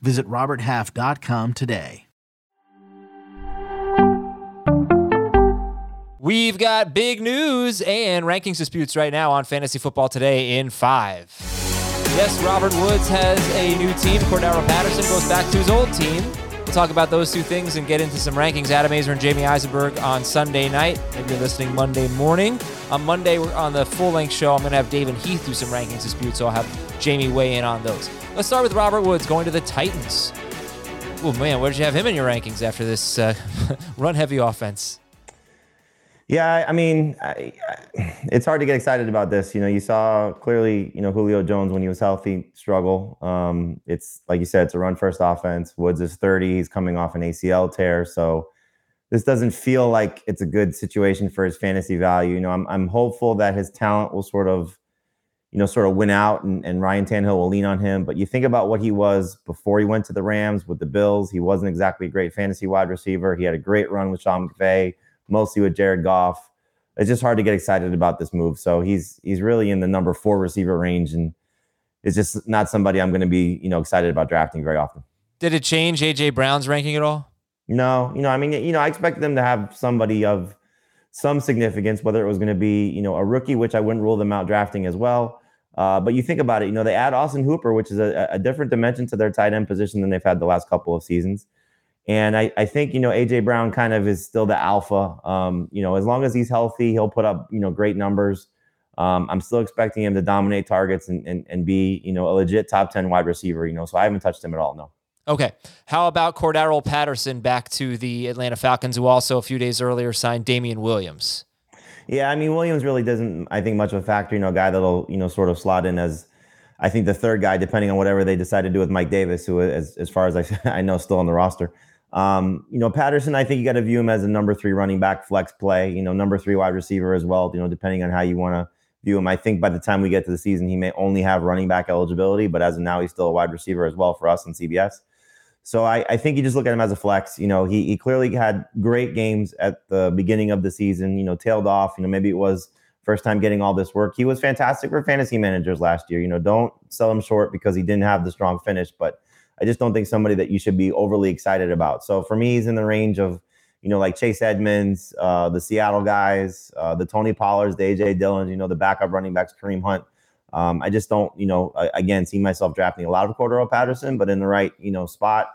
Visit RobertHalf.com today. We've got big news and rankings disputes right now on Fantasy Football Today in five. Yes, Robert Woods has a new team. Cordarrelle Patterson goes back to his old team. We'll talk about those two things and get into some rankings. Adam Aizer and Jamey Eisenberg on Sunday night. Maybe you're listening Monday morning. On Monday, we're on the full length show. I'm going to have Dave and Heath do some rankings disputes, so I'll have Jamey weigh in on those. Let's start with Robert Woods going to the Titans. Oh, man, where did you have him in your rankings after this uh, run heavy offense? Yeah, I mean, I, I, it's hard to get excited about this. You know, you saw clearly, you know, Julio Jones when he was healthy struggle. Um, it's like you said, it's a run first offense. Woods is 30. He's coming off an ACL tear. So this doesn't feel like it's a good situation for his fantasy value. You know, I'm, I'm hopeful that his talent will sort of, you know, sort of win out and, and Ryan Tannehill will lean on him. But you think about what he was before he went to the Rams with the Bills. He wasn't exactly a great fantasy wide receiver. He had a great run with Sean McVay mostly with Jared Goff. It's just hard to get excited about this move. So he's he's really in the number four receiver range, and it's just not somebody I'm going to be you know excited about drafting very often. Did it change AJ Brown's ranking at all? No, you know, I mean, you know, I expected them to have somebody of some significance, whether it was going to be you know a rookie, which I wouldn't rule them out drafting as well. Uh, but you think about it, you know, they add Austin Hooper, which is a, a different dimension to their tight end position than they've had the last couple of seasons. And I, I think, you know, AJ Brown kind of is still the alpha. Um, you know, as long as he's healthy, he'll put up, you know, great numbers. Um, I'm still expecting him to dominate targets and, and, and be, you know, a legit top 10 wide receiver, you know, so I haven't touched him at all. No. Okay. How about Cordarrelle Patterson back to the Atlanta Falcons, who also a few days earlier signed Damien Williams? Yeah, I mean, Williams really doesn't, I think, much of a factor, you know, a guy that'll, you know, sort of slot in as, I think, the third guy, depending on whatever they decide to do with Mike Davis, who, as, as far as I, I know, still on the roster. Um, you know, Patterson, I think you got to view him as a number three running back flex play, you know, number three wide receiver as well, you know, depending on how you want to view him. I think by the time we get to the season, he may only have running back eligibility, but as of now, he's still a wide receiver as well for us in CBS. So I, I think you just look at him as a flex. You know, he, he clearly had great games at the beginning of the season, you know, tailed off. You know, maybe it was first time getting all this work. He was fantastic for fantasy managers last year. You know, don't sell him short because he didn't have the strong finish, but I just don't think somebody that you should be overly excited about. So for me, he's in the range of, you know, like Chase Edmonds, uh, the Seattle guys, uh, the Tony Pollards, the AJ Dillons, you know, the backup running backs, Kareem Hunt. Um, I just don't, you know, again, see myself drafting a lot of Cordarrelle Patterson, but in the right, you know, spot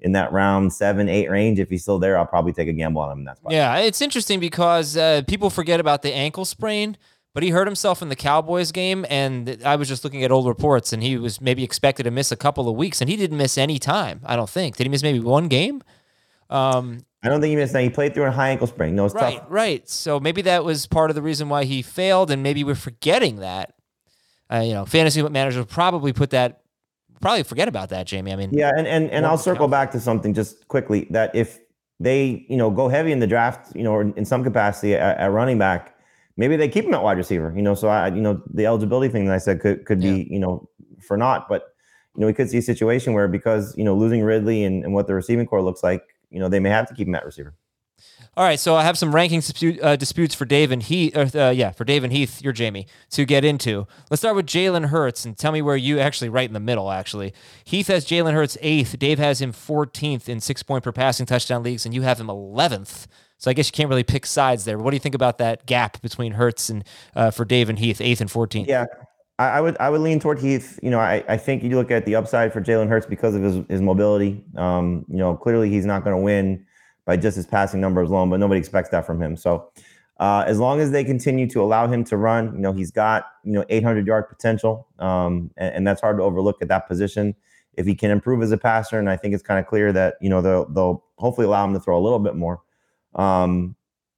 in that round seven, eight range. If he's still there, I'll probably take a gamble on him in that spot. Yeah, it's interesting because uh, people forget about the ankle sprain but he hurt himself in the Cowboys game, and I was just looking at old reports, and he was maybe expected to miss a couple of weeks, and he didn't miss any time. I don't think. Did he miss maybe one game? Um, I don't think he missed any. He played through a high ankle sprain. No, it's right, tough. right. So maybe that was part of the reason why he failed, and maybe we're forgetting that. Uh, you know, fantasy managers will probably put that, probably forget about that, Jamey. I mean, yeah, and and and I'll circle back to something just quickly that if they you know go heavy in the draft, you know, or in some capacity at, at running back maybe they keep him at wide receiver. You know, so I, you know, the eligibility thing that I said could could be, you know, for not. But you know, we could see a situation where because you know losing Ridley and, and what the receiving corps looks like, you know, they may have to keep him at receiver. All right, so I have some ranking dispute, uh, disputes for Dave and Heath. Uh, yeah, for Dave and Heath, you're Jamey to get into. Let's start with Jalen Hurts and tell me where you actually right in the middle. Actually, Heath has Jalen Hurts eighth. Dave has him 14th in six point per passing touchdown leagues, and you have him 11th so I guess you can't really pick sides there. What do you think about that gap between Hurts and uh, for Dave and Heath, eighth and 14th? Yeah, I, I, would I would lean toward Heath. You know, I, I think you look at the upside for Jalen Hurts because of his his mobility. Um, you know, clearly he's not going to win by just his passing numbers alone, but nobody expects that from him. So uh, as long as they continue to allow him to run, you know, he's got you know 800 yard potential, um, and, and that's hard to overlook at that position. If he can improve as a passer, and I think it's kind of clear that you know they'll they'll hopefully allow him to throw a little bit more. Um,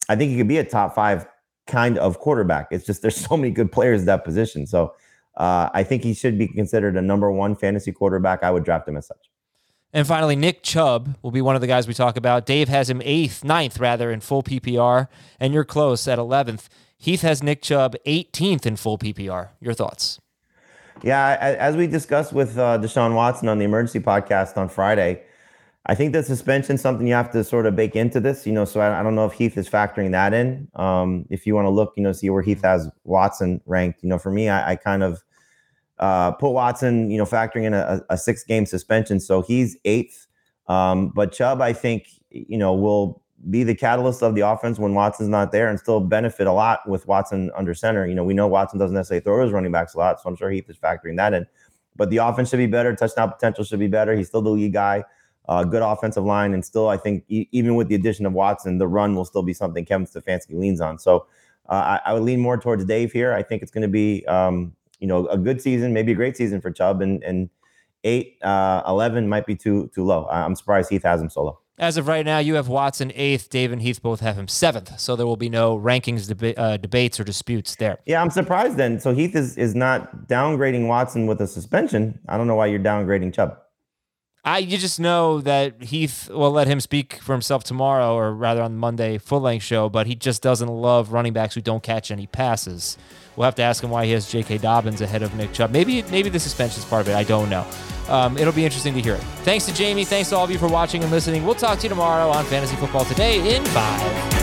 I think he could be a top five kind of quarterback. It's just there's so many good players at that position. So uh, I think he should be considered a number one fantasy quarterback. I would draft him as such. And finally, Nick Chubb will be one of the guys we talk about. Dave has him eighth, ninth rather, in full PPR, and you're close at 11th. Heath has Nick Chubb 18th in full PPR. Your thoughts? Yeah, as we discussed with uh, Deshaun Watson on the emergency podcast on Friday, I think the suspension is something you have to sort of bake into this, you know. So I, I don't know if Heath is factoring that in. Um, if you want to look, you know, see where Heath has Watson ranked, you know, for me, I, I kind of uh, put Watson, you know, factoring in a, a six game suspension. So he's eighth. Um, but Chubb, I think, you know, will be the catalyst of the offense when Watson's not there and still benefit a lot with Watson under center. You know, we know Watson doesn't necessarily throw his running backs a lot, so I'm sure Heath is factoring that in. But the offense should be better. Touchdown potential should be better. He's still the lead guy uh, good offensive line, and still, I think e- even with the addition of Watson, the run will still be something Kevin Stefanski leans on. So uh, I, I, would lean more towards Dave here. I think it's going to be, um, you know, a good season, maybe a great season for Chubb, and and eight, uh, 11 might be too too low. I'm surprised Heath has him so low. As of right now, you have Watson eighth. Dave and Heath both have him seventh. So there will be no rankings deba- uh, debates or disputes there. Yeah, I'm surprised then. So Heath is is not downgrading Watson with a suspension. I don't know why you're downgrading Chubb. I you just know that Heath will let him speak for himself tomorrow, or rather on the Monday full length show. But he just doesn't love running backs who don't catch any passes. We'll have to ask him why he has J.K. Dobbins ahead of Nick Chubb. Maybe maybe the suspension is part of it. I don't know. Um, it'll be interesting to hear it. Thanks to Jamey. Thanks to all of you for watching and listening. We'll talk to you tomorrow on Fantasy Football Today in five.